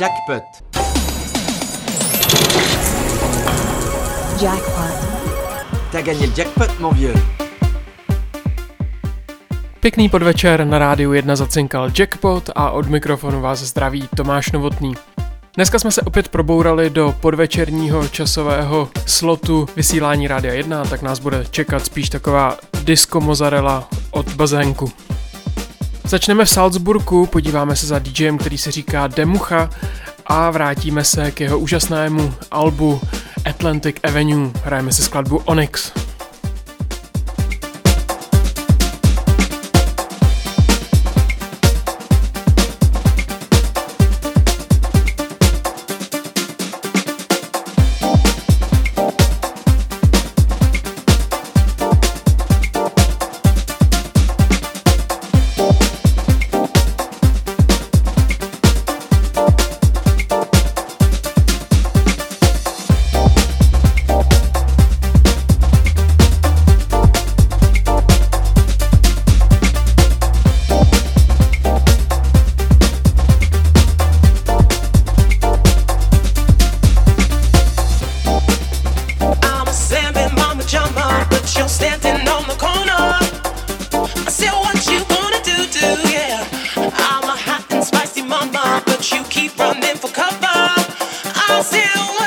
Jackpot. Jackpot. T'as gagné le jackpot, mon vieux. Pěkný podvečer na rádiu 1 zacinkal Jackpot a od mikrofonu vás zdraví Tomáš Novotný. Dneska jsme se opět probourali do podvečerního časového slotu vysílání Rádia 1, tak nás bude čekat spíš taková disco mozarela od bazénku. Začneme v Salzburgu, podíváme se za DJem, který se říká Demucha a vrátíme se k jeho úžasnému albu Atlantic Avenue. Hrajeme si skladbu Onyx. still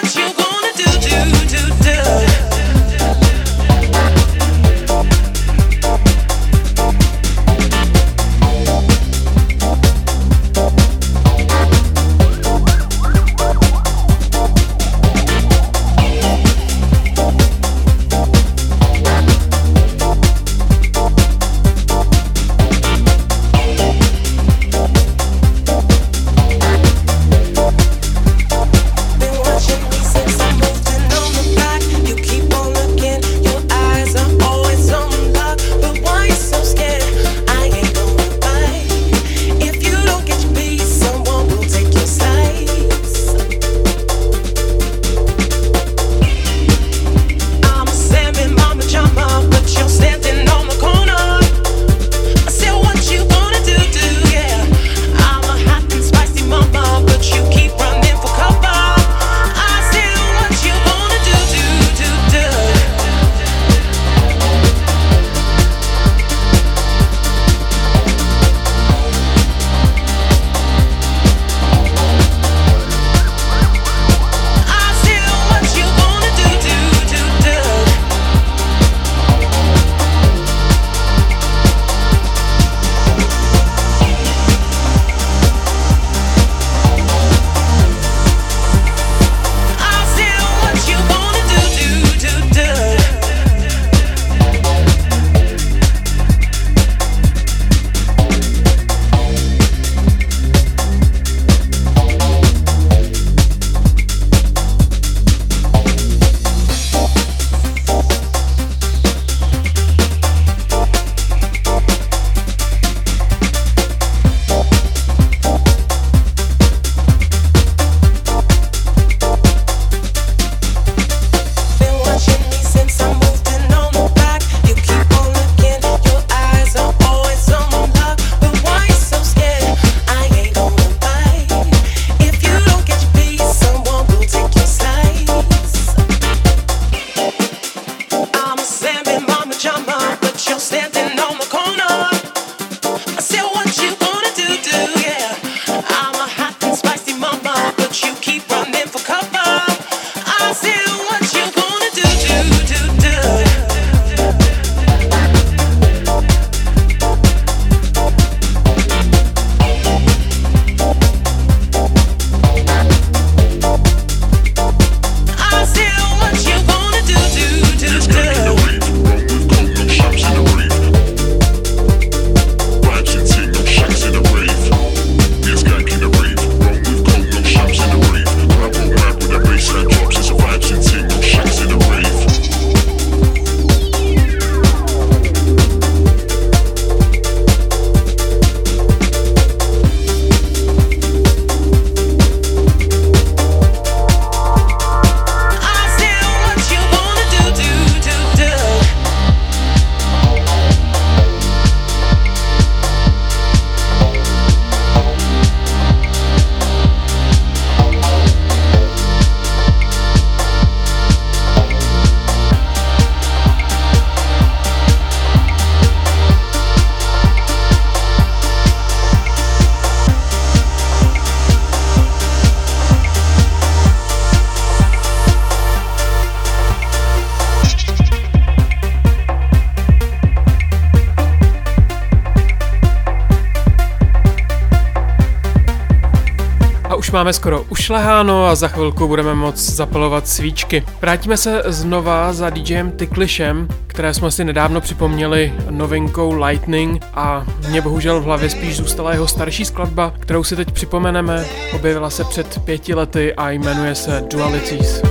máme skoro ušleháno a za chvilku budeme moc zapalovat svíčky. Vrátíme se znova za DJem Ticklishem, které jsme si nedávno připomněli novinkou Lightning a mě bohužel v hlavě spíš zůstala jeho starší skladba, kterou si teď připomeneme. Objevila se před pěti lety a jmenuje se Dualities.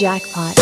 Jackpot.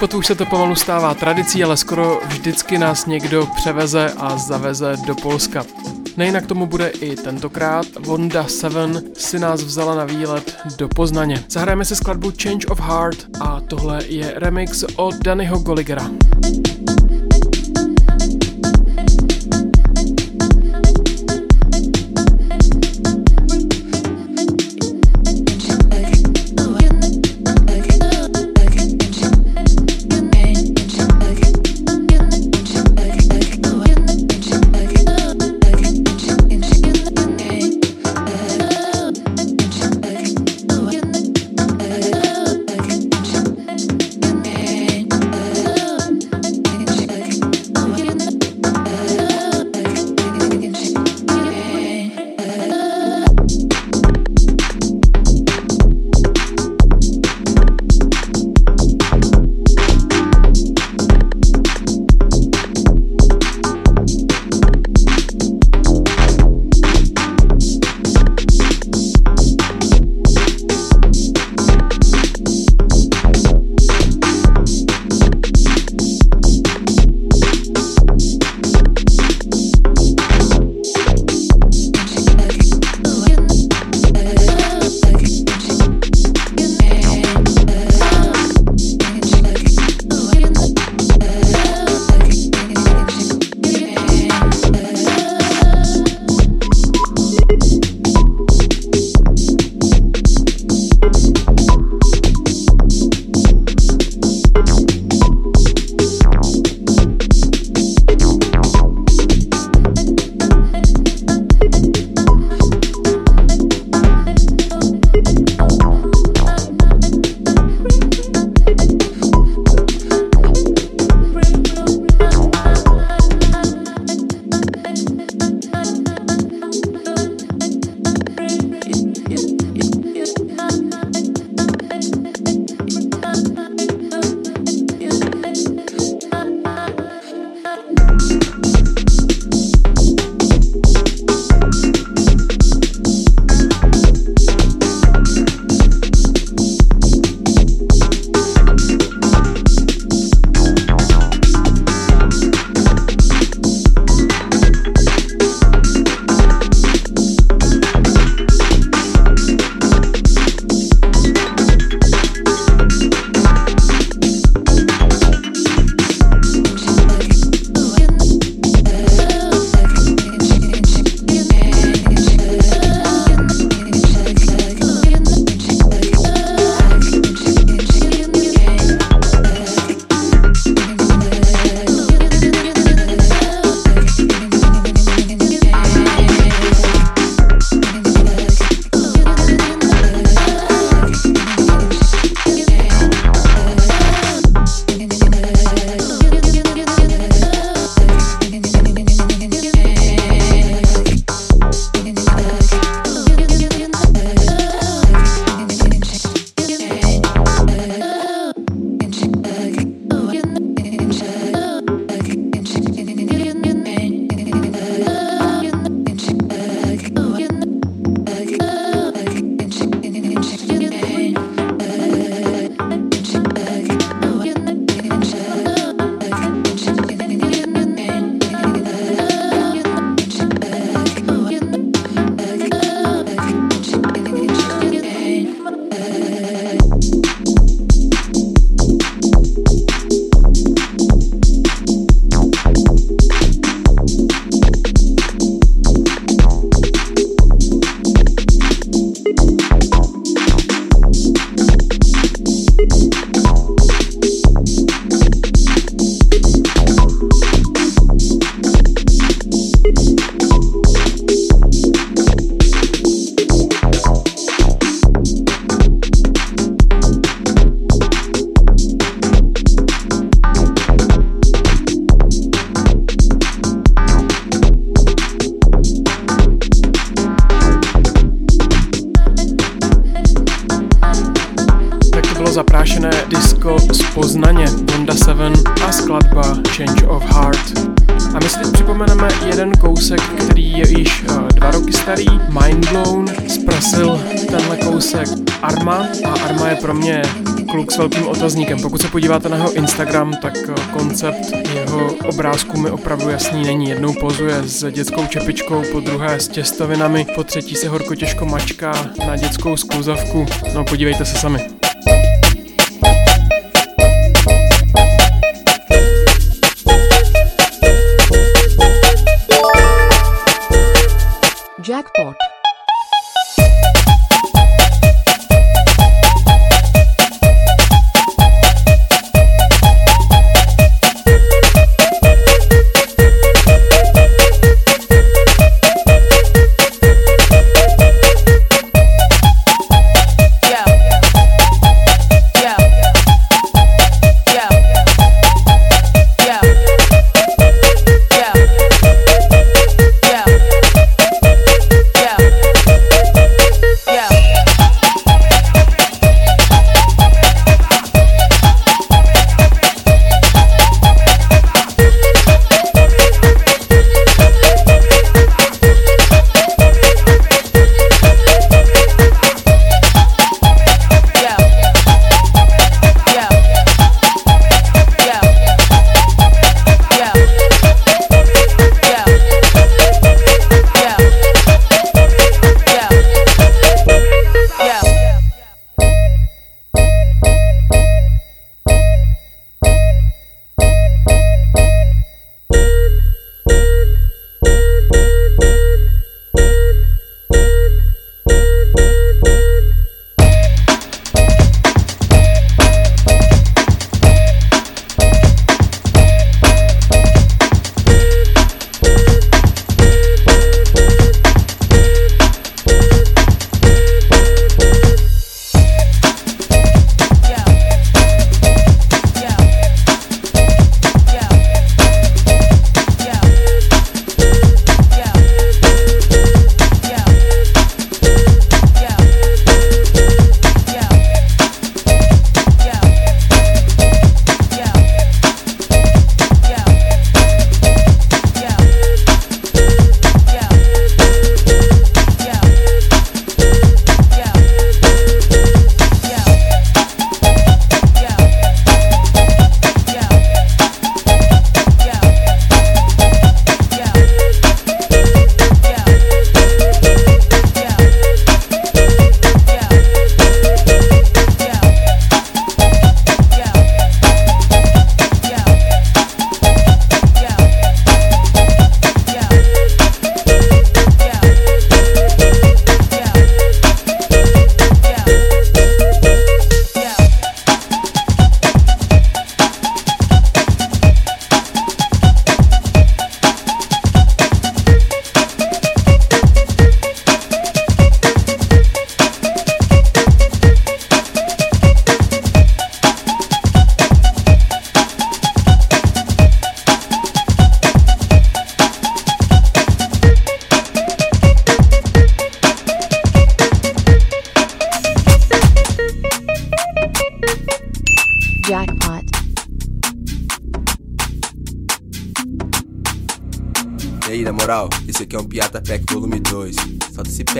Jackpotu už se to pomalu stává tradicí, ale skoro vždycky nás někdo převeze a zaveze do Polska. Nejinak tomu bude i tentokrát. Vonda 7 si nás vzala na výlet do Poznaně. Zahrajeme si skladbu Change of Heart a tohle je remix od Dannyho Goligera. Pro mě kluk s velkým otazníkem. Pokud se podíváte na jeho Instagram, tak uh, koncept jeho obrázku mi opravdu jasný není. Jednou pozuje s dětskou čepičkou, po druhé s těstovinami, po třetí se horko těžko mačká na dětskou skluzavku. No podívejte se sami.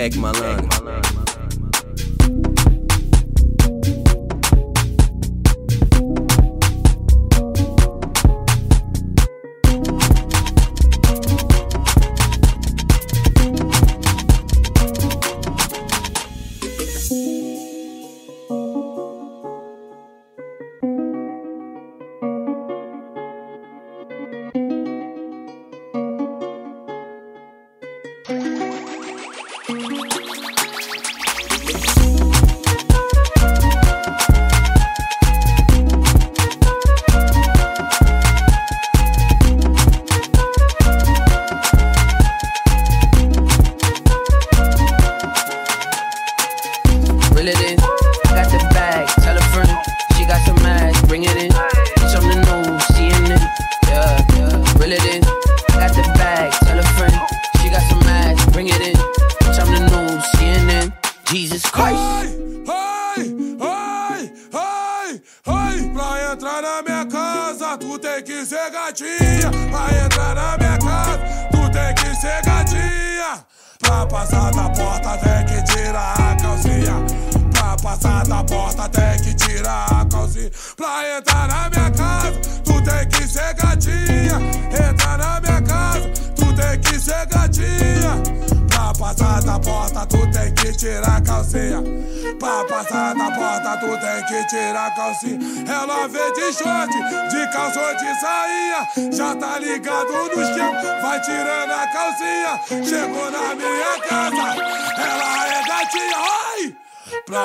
Pack, malandro.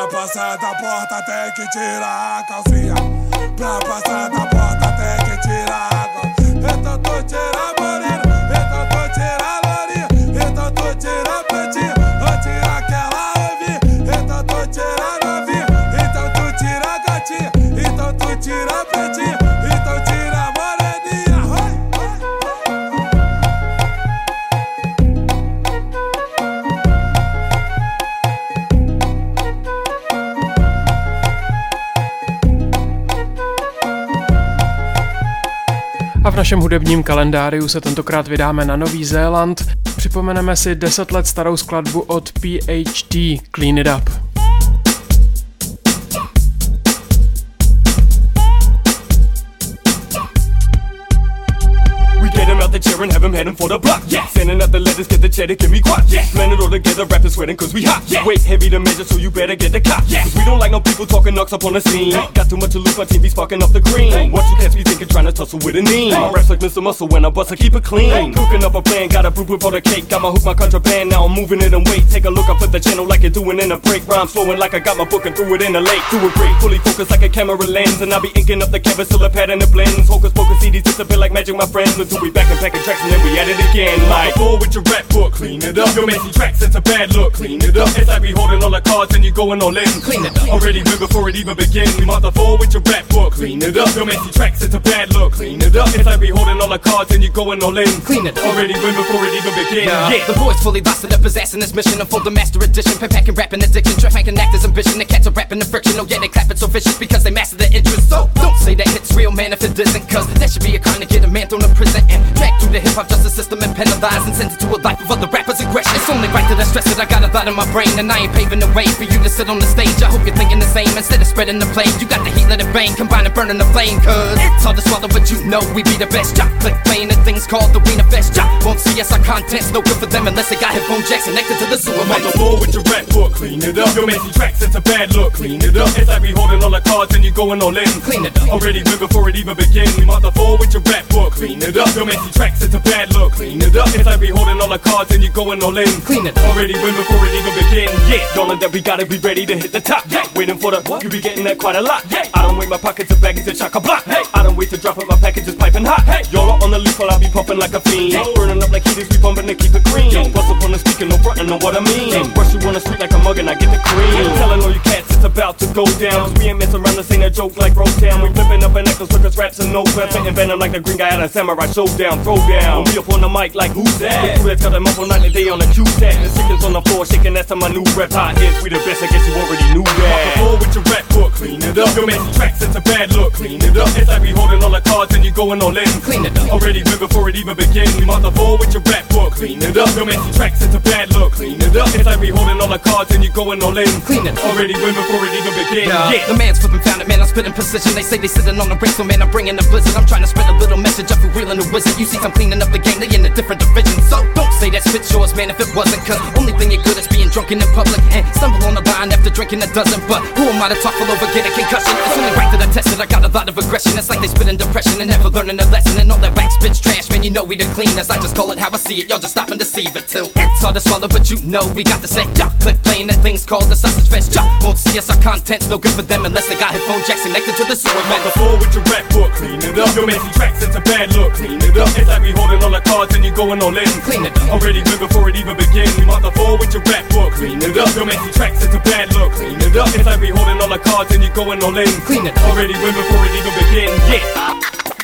Pra passar da porta, tem que tirar a calcinha. Pra passar da porta, našem hudebním kalendáriu se tentokrát vydáme na Nový Zéland. Připomeneme si 10 let starou skladbu od PhD Clean It Up. We get him heading for the block. Yeah. Sending out the letters, get the cheddar, give me guap. Yeah. Blend it all together, rapping, sweating, cause we hot. Yeah. Weight heavy to measure, so you better get the cop. Yeah. Cause we don't like no people talking knocks up on the scene. Got too much to lose, my team be sparking up the green. What you catch me thinking, trying to tussle with a knee. My raps like Mr. Muscle when I bust, I keep it clean. Cooking up a plan, got a brew for the cake. Got my hook, my contraband, now I'm moving it and wait. Take a look, I flip the channel like you're doing in a break. Rhyme flowing like I got my book and threw it in the lake. Do it great, fully focused like a camera lens. And I be inking up the canvas till the pattern it blends. Hocus pocus CDs disappear like magic, my friends. Until we back and packing tracks and then we at it again. Like, four with your rap book, clean it up. Your messy tracks, it's a bad look, clean it up. It's like we holding all the cards and you going all in. Clean it up. Already win before it even begin. We mother four with your rap book, clean it up. Your messy tracks, it's a bad look, clean it up. It's like we holding all the cards and you going all in. Clean it up. Already win before it even begin. Yeah. The boys fully lost in the possessing this mission. Unfold the master edition. Packing, rapping addiction. Track making actors ambition. The cats are rapping the friction. Oh yeah, they clapping so vicious because they master the interest. So don't say that it's real, man, if it isn't. Cause that should be a crime to get a man thrown in prison and drag through the hip hop justice system and penalized and sent it to a life of other rappers' aggression. It's only right that I stress that I got a thought in my brain and I ain't paving the way for you to sit on the stage. I hope you're thinking the same instead of spreading the blame. You got the heat, let it bang, combine and burning the flame. Cause it's hard to swallow, but you know we be the best. Jock click playing the things called the Wiener Fest. Jock won't see us, our content's no good for them unless they got headphone jacks connected to the sewer. I'm on the floor with your rap book, clean it up. Your messy tracks, it's a bad look, clean it up. It's like we holding all the cards and you going all in. Clean it up. Already win before it even begin. We on the with your rap book, clean it up. Your messy tracks, it's a bad look, clean it up. It's like we holding all the cards and you going all in. Clean it up. Already win before it even begin. Yeah, y'all that we gotta be ready to hit the top. Yeah, waiting for the what? You be getting that quite a lot. Yeah, I don't wait my pockets of baggies to chock a block. Hey, I don't wait to drop it, my packages piping hot. Hey, y'all are on the leaf while I be pumping like a fiend. Burning up like heaters, we pumping to keep it green. Bust up on the speaker, no frontin', know what I mean. Brush you on the street like a mug and I get the cream. Telling all you cats it's about to go down. we ain't messing around, this ain't a joke like Rosetown. We flipping up an necklace, circus raps and no web. Spitting venom like the green guy at a samurai showdown. Throw When we up on the mic like who's that? The crew that's got them up all night and day on the Q-tag. The chickens on the floor shaking ass to my new rep. Hot hits, we the best, I guess you already knew that. the floor with your rap book, clean it up. Your messy tracks, it's a bad look, clean it up. It's like we holding all the cards and you going all in. Clean it up. Already win before it even begin. We the floor with your rap book, clean it up. Your messy tracks, it's a bad look, clean it up. It's like we holding all the cards and you going all in. Clean it up. Already win before it even begin. Yeah. The man's flipping found it, man. I'm spitting precision. They say they sitting on the brink, so man, I'm bringing the blizzard. I'm trying to spread a little message up for reeling the wizard. You see, I'm cleaning up the game. They in a different division. So don't say that spit yours, man, if it wasn't. Cause only thing you're good is being drunken in public and stumble on the line after drinking a dozen. But who am I to talk full over, get a concussion? It's only right that I tested. I got a lot of aggression. It's like they spit in depression and never learning a lesson. And all that back spit's trash. You know we the cleaners. I just call it how I see it. Y'all just stop and deceive it too. It's hard to swallow, but you know we got the set. Jock click playing that thing's called the sausage fest. Jock won't see us. Our content's no good for them unless they got headphone jacks connected to the sewer. On the floor with your rap book, clean it up. Your messy tracks, it's a bad look, clean it up. It's like we holding all the cards and you going all in. Clean it up. Already win before it even begin. We on the floor with your rap book, clean it up. Your messy tracks, it's a bad look, clean it up. It's like we holding all the cards and you going all in. Clean it up. Already win before it even begin. Yeah. Yeah.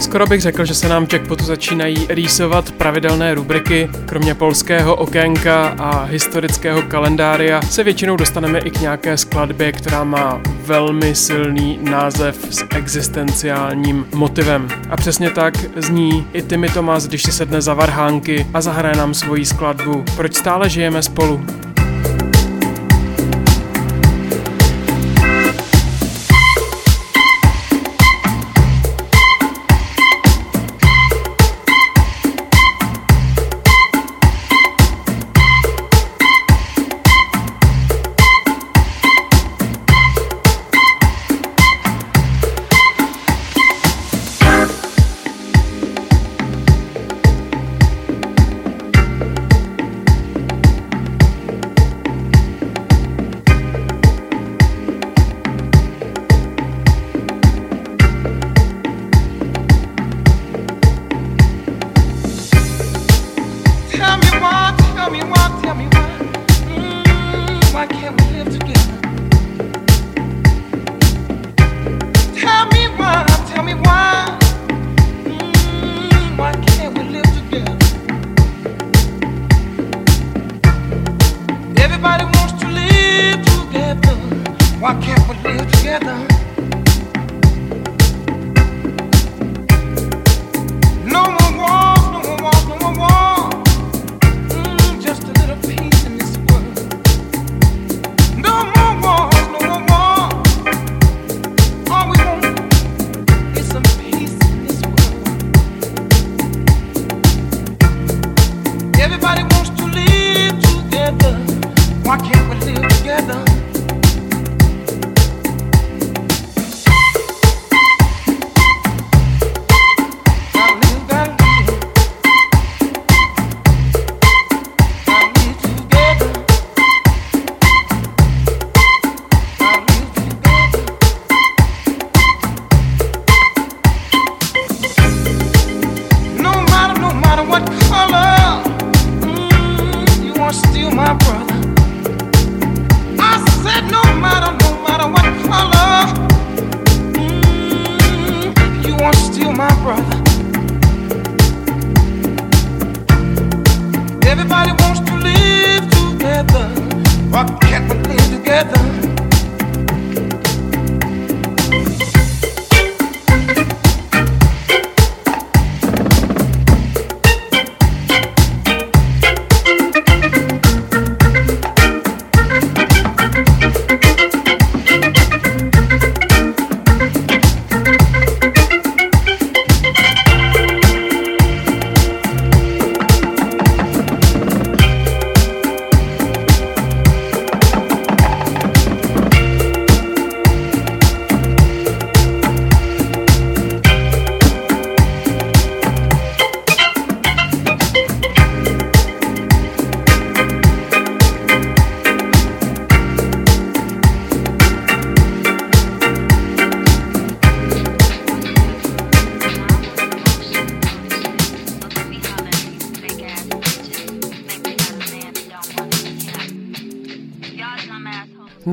Skoro bych řekl, že se nám Jackpotu začínají rýsovat pravidelné rubriky, kromě polského okénka a historického kalendária se většinou dostaneme i k nějaké skladbě, která má velmi silný název s existenciálním motivem. A přesně tak zní i Timmy Thomas, když si sedne za varhánky a zahraje nám svoji skladbu Proč stále žijeme spolu.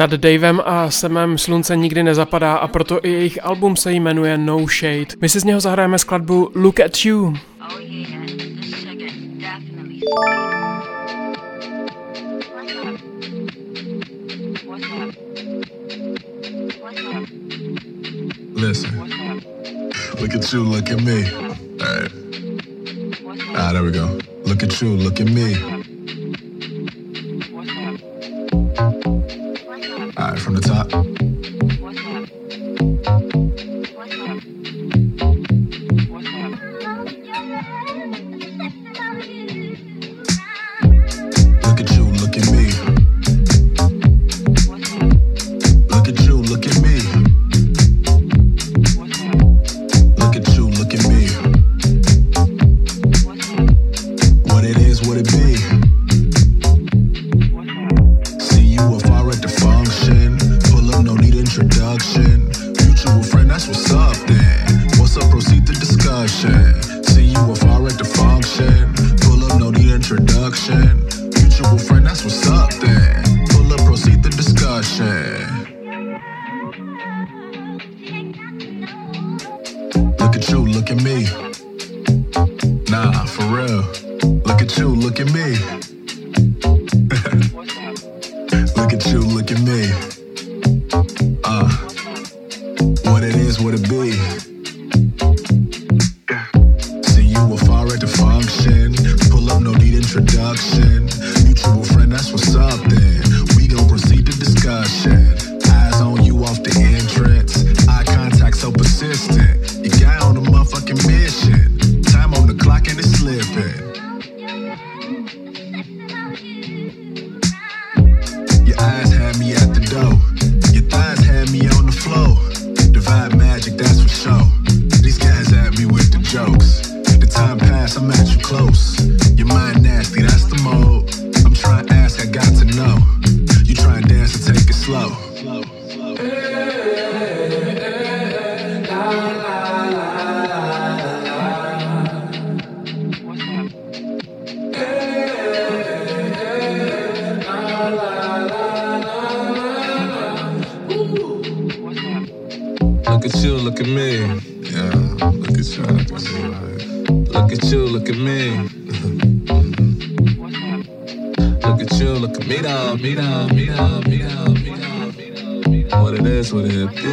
Nad Davem a Semem slunce nikdy nezapadá a proto i jejich album se jmenuje No Shade. My si z něho zahrajeme skladbu Look at You. Listen, look at you, look at me. All right. Ah, there we go. Look at you, look at me. Look at you, look at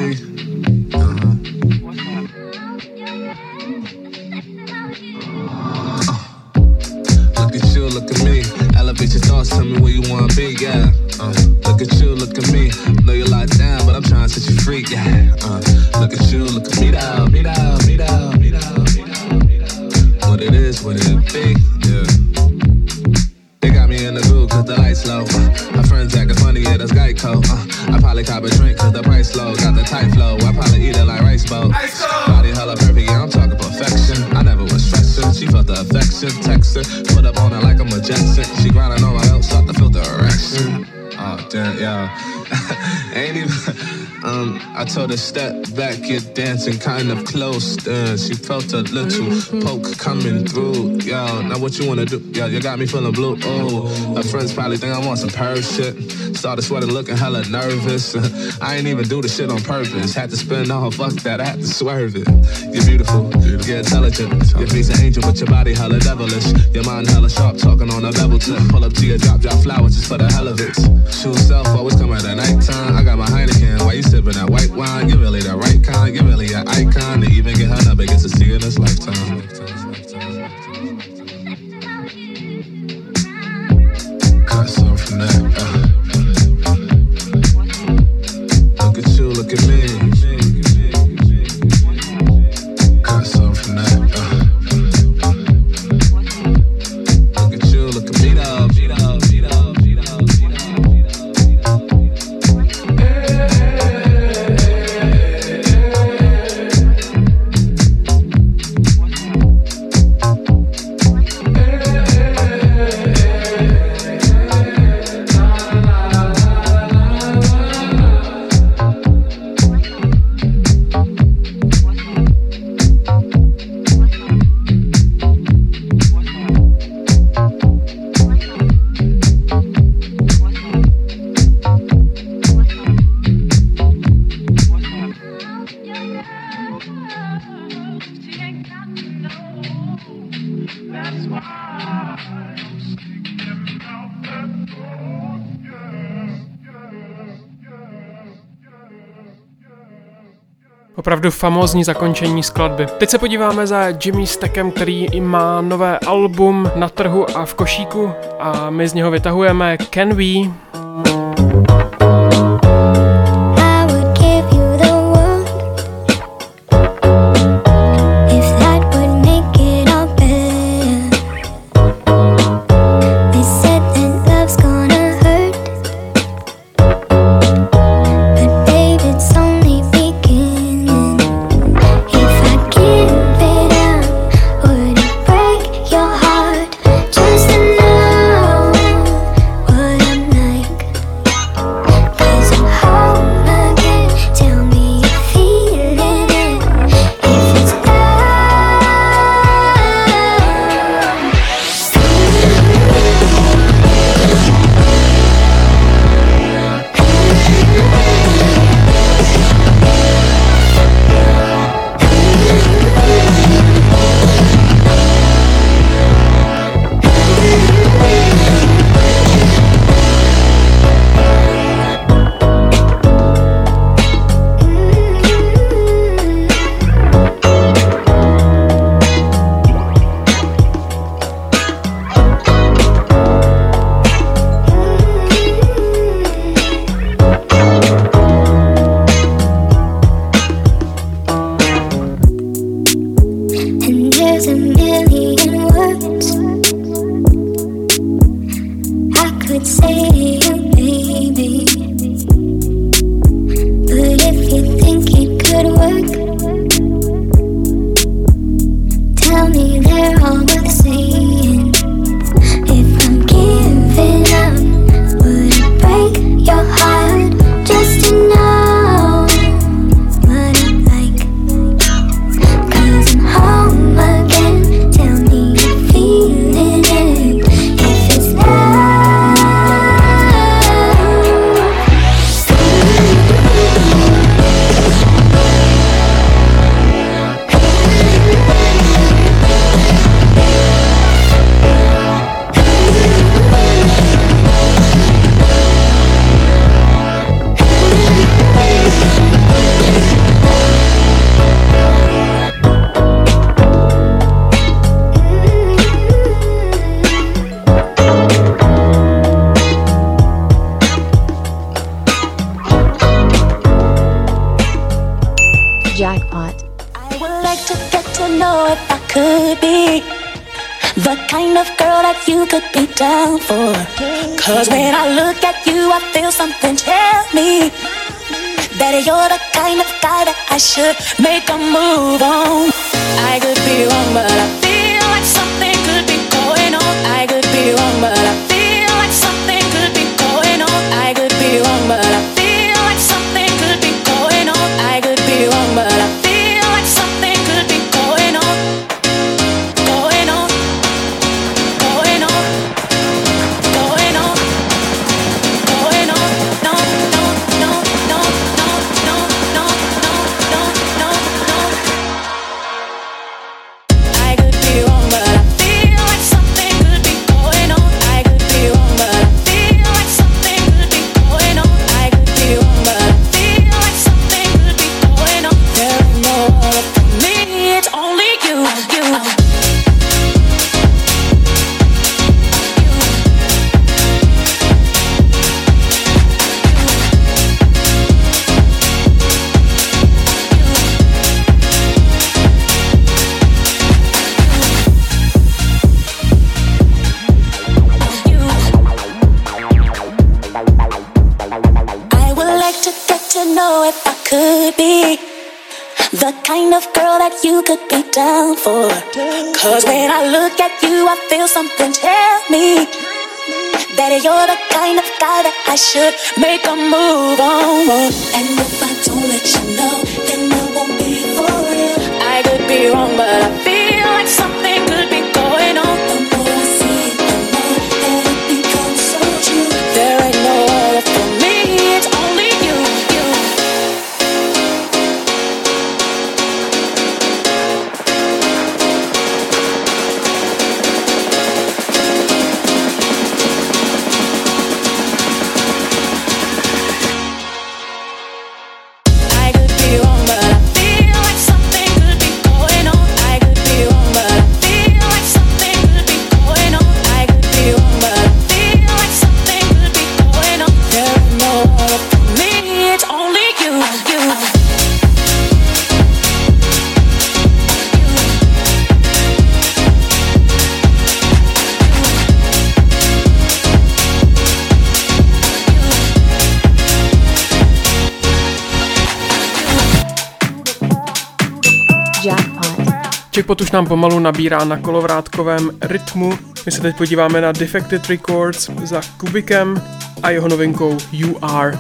Uh-huh. Look at you, look at me. Elevate your thoughts, tell me where you wanna be, yeah. Uh, look at you, look at me. Know you're locked down, but I'm trying to set you free, yeah. Uh, look at you, look at me me me me. What it is, what it be, yeah. Cause the lights low. My friends acting funny, yeah, that's Geico. Uh, I probably cop a drink cause the price low. Got the tight flow, I probably eat it like rice bowl. Body hella perfect, yeah, I'm talking perfection. I never was stressing, she felt the affection. Text her, put up on her like I'm a Jetson. She grinding on my belt, start to feel the erection. Oh, damn, yeah. Ain't even. Um, I told her step back, get dancing kind of close. Then she felt a little poke coming through. Yo, now what you wanna do? Yo, you got me feeling blue. Oh, her friends probably think I want some perv shit. Started sweating, looking hella nervous. I ain't even do the shit on purpose. Had to spin all fuck that, I had to swerve it. You're beautiful, you're intelligent. Your face an angel, but your body hella devilish. Your mind hella sharp, talking on a bevel tip. Pull up to your drop, drop flowers just for the hell of it. True self always come at the nighttime. I got my Heineken, why you sipping that white wine? You're really the right kind, you're really an icon. To even get her number, gets to see in this lifetime. Cut some from that. Opravdu famózní zakončení skladby. Teď se podíváme za Jimmy Stackem, který má nové album na trhu a v košíku a my z něho vytahujeme Can We. you could be down for. Cause when I look at you, I feel something tell me that you're the kind of guy that I should make a move on. I could be wrong, but I feel. that you could be down for. Cause when I look at you, I feel something tell me that you're the kind of guy that I should make a move on. And if I don't let you know, then I won't be for real. I could be wrong, but I feel like something. Checkpot už nám pomalu nabírá na kolovrátkovém rytmu. My se teď podíváme na Defected Records za Kubikem a jeho novinkou You Are.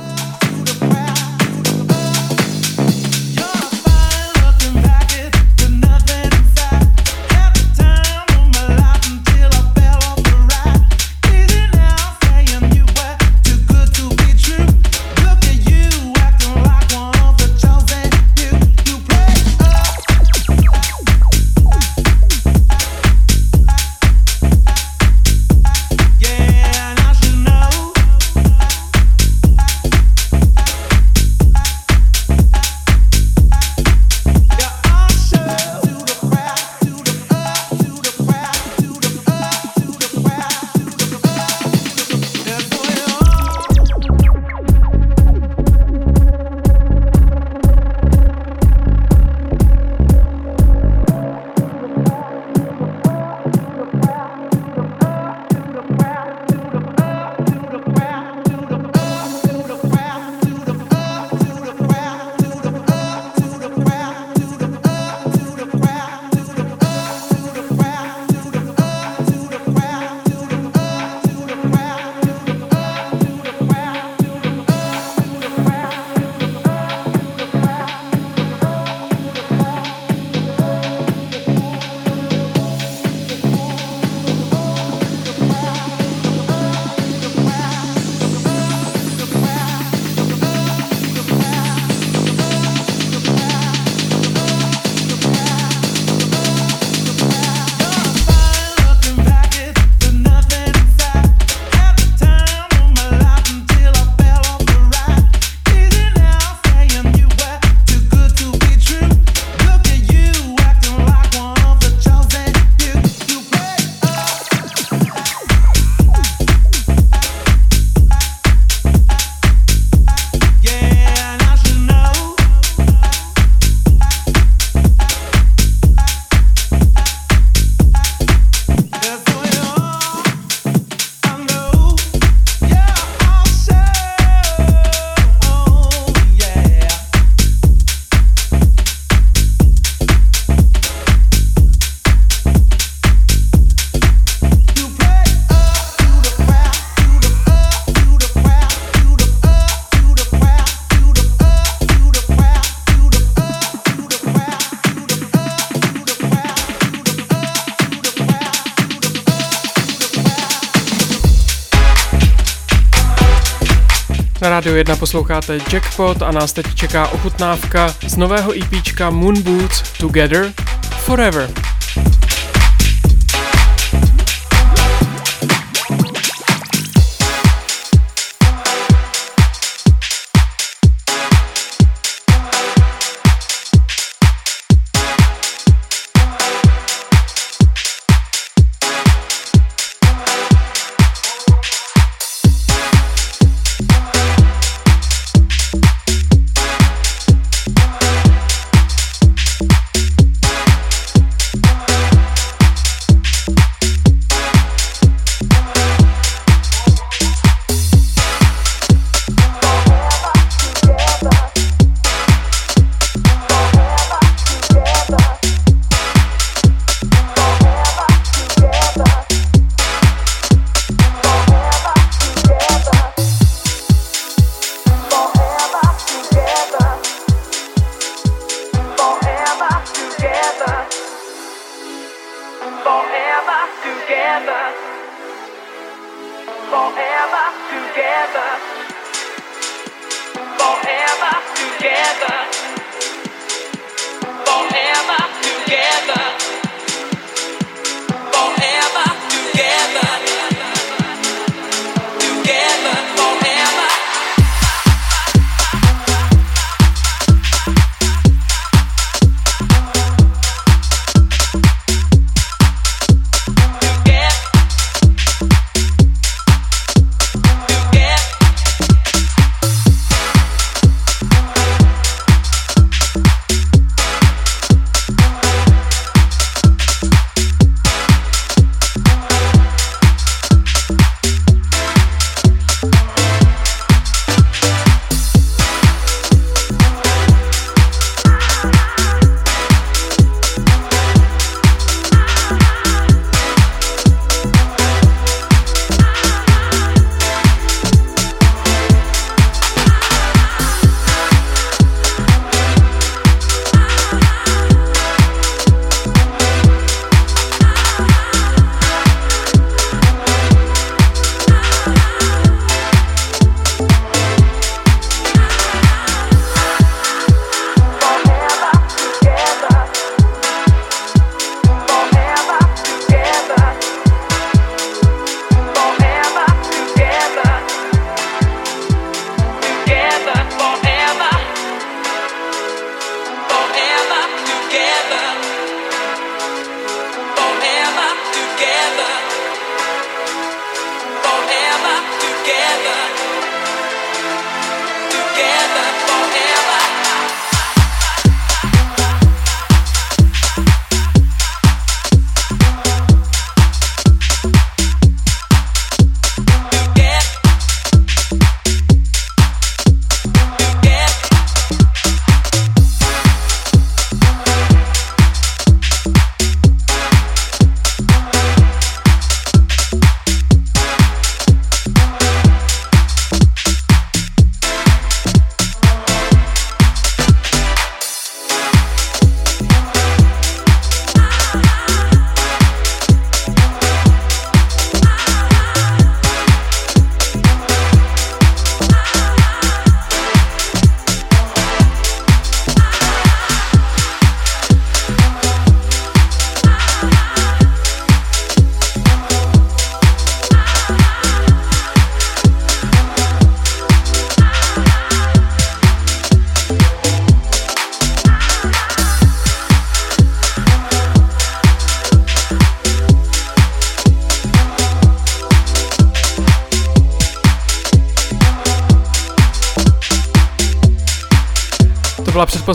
Posloucháte Jackpot a nás teď čeká ochutnávka z nového EPčka Moon Boots Together Forever.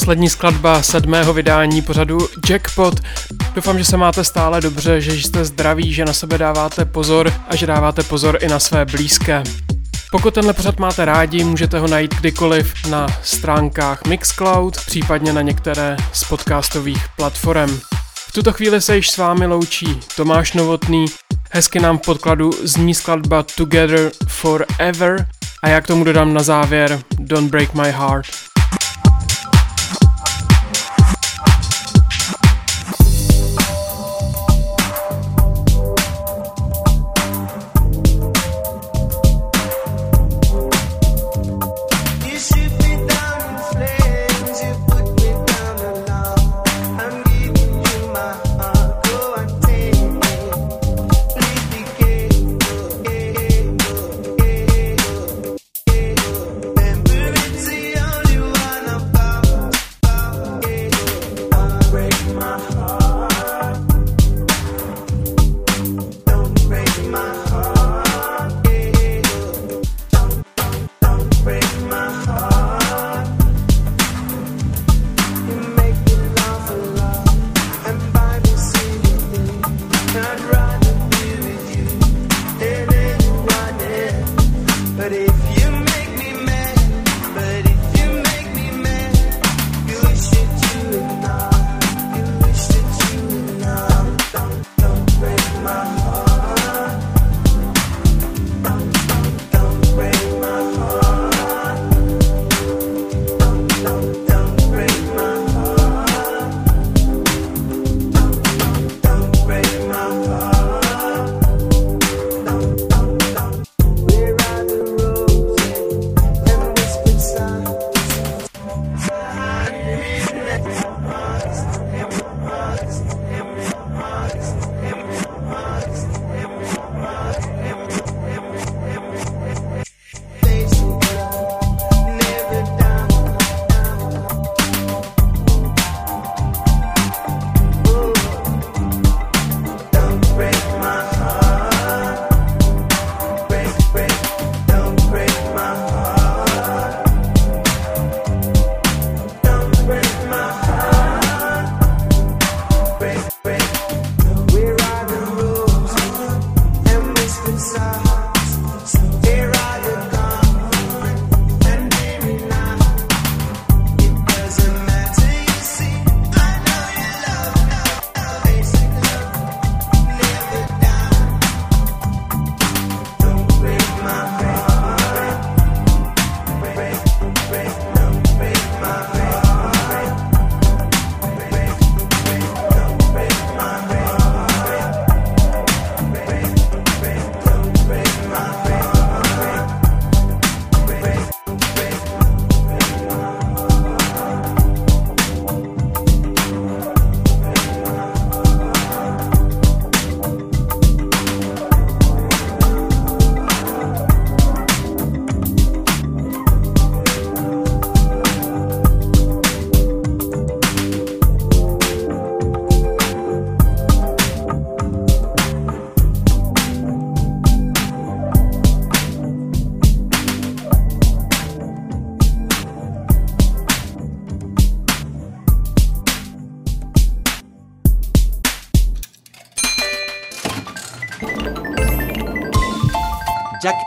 Byla předposlední skladba sedmého vydání pořadu Jackpot. Doufám, že se máte stále dobře, že jste zdraví, že na sebe dáváte pozor a že dáváte pozor i na své blízké. Pokud tenhle pořad máte rádi, můžete ho najít kdykoliv na stránkách Mixcloud, případně na některé z podcastových platform. V tuto chvíli se již s vámi loučí Tomáš Novotný, hezky nám v podkladu zní skladba Together Forever a já k tomu dodám na závěr Don't Break My Heart.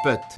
Pocket.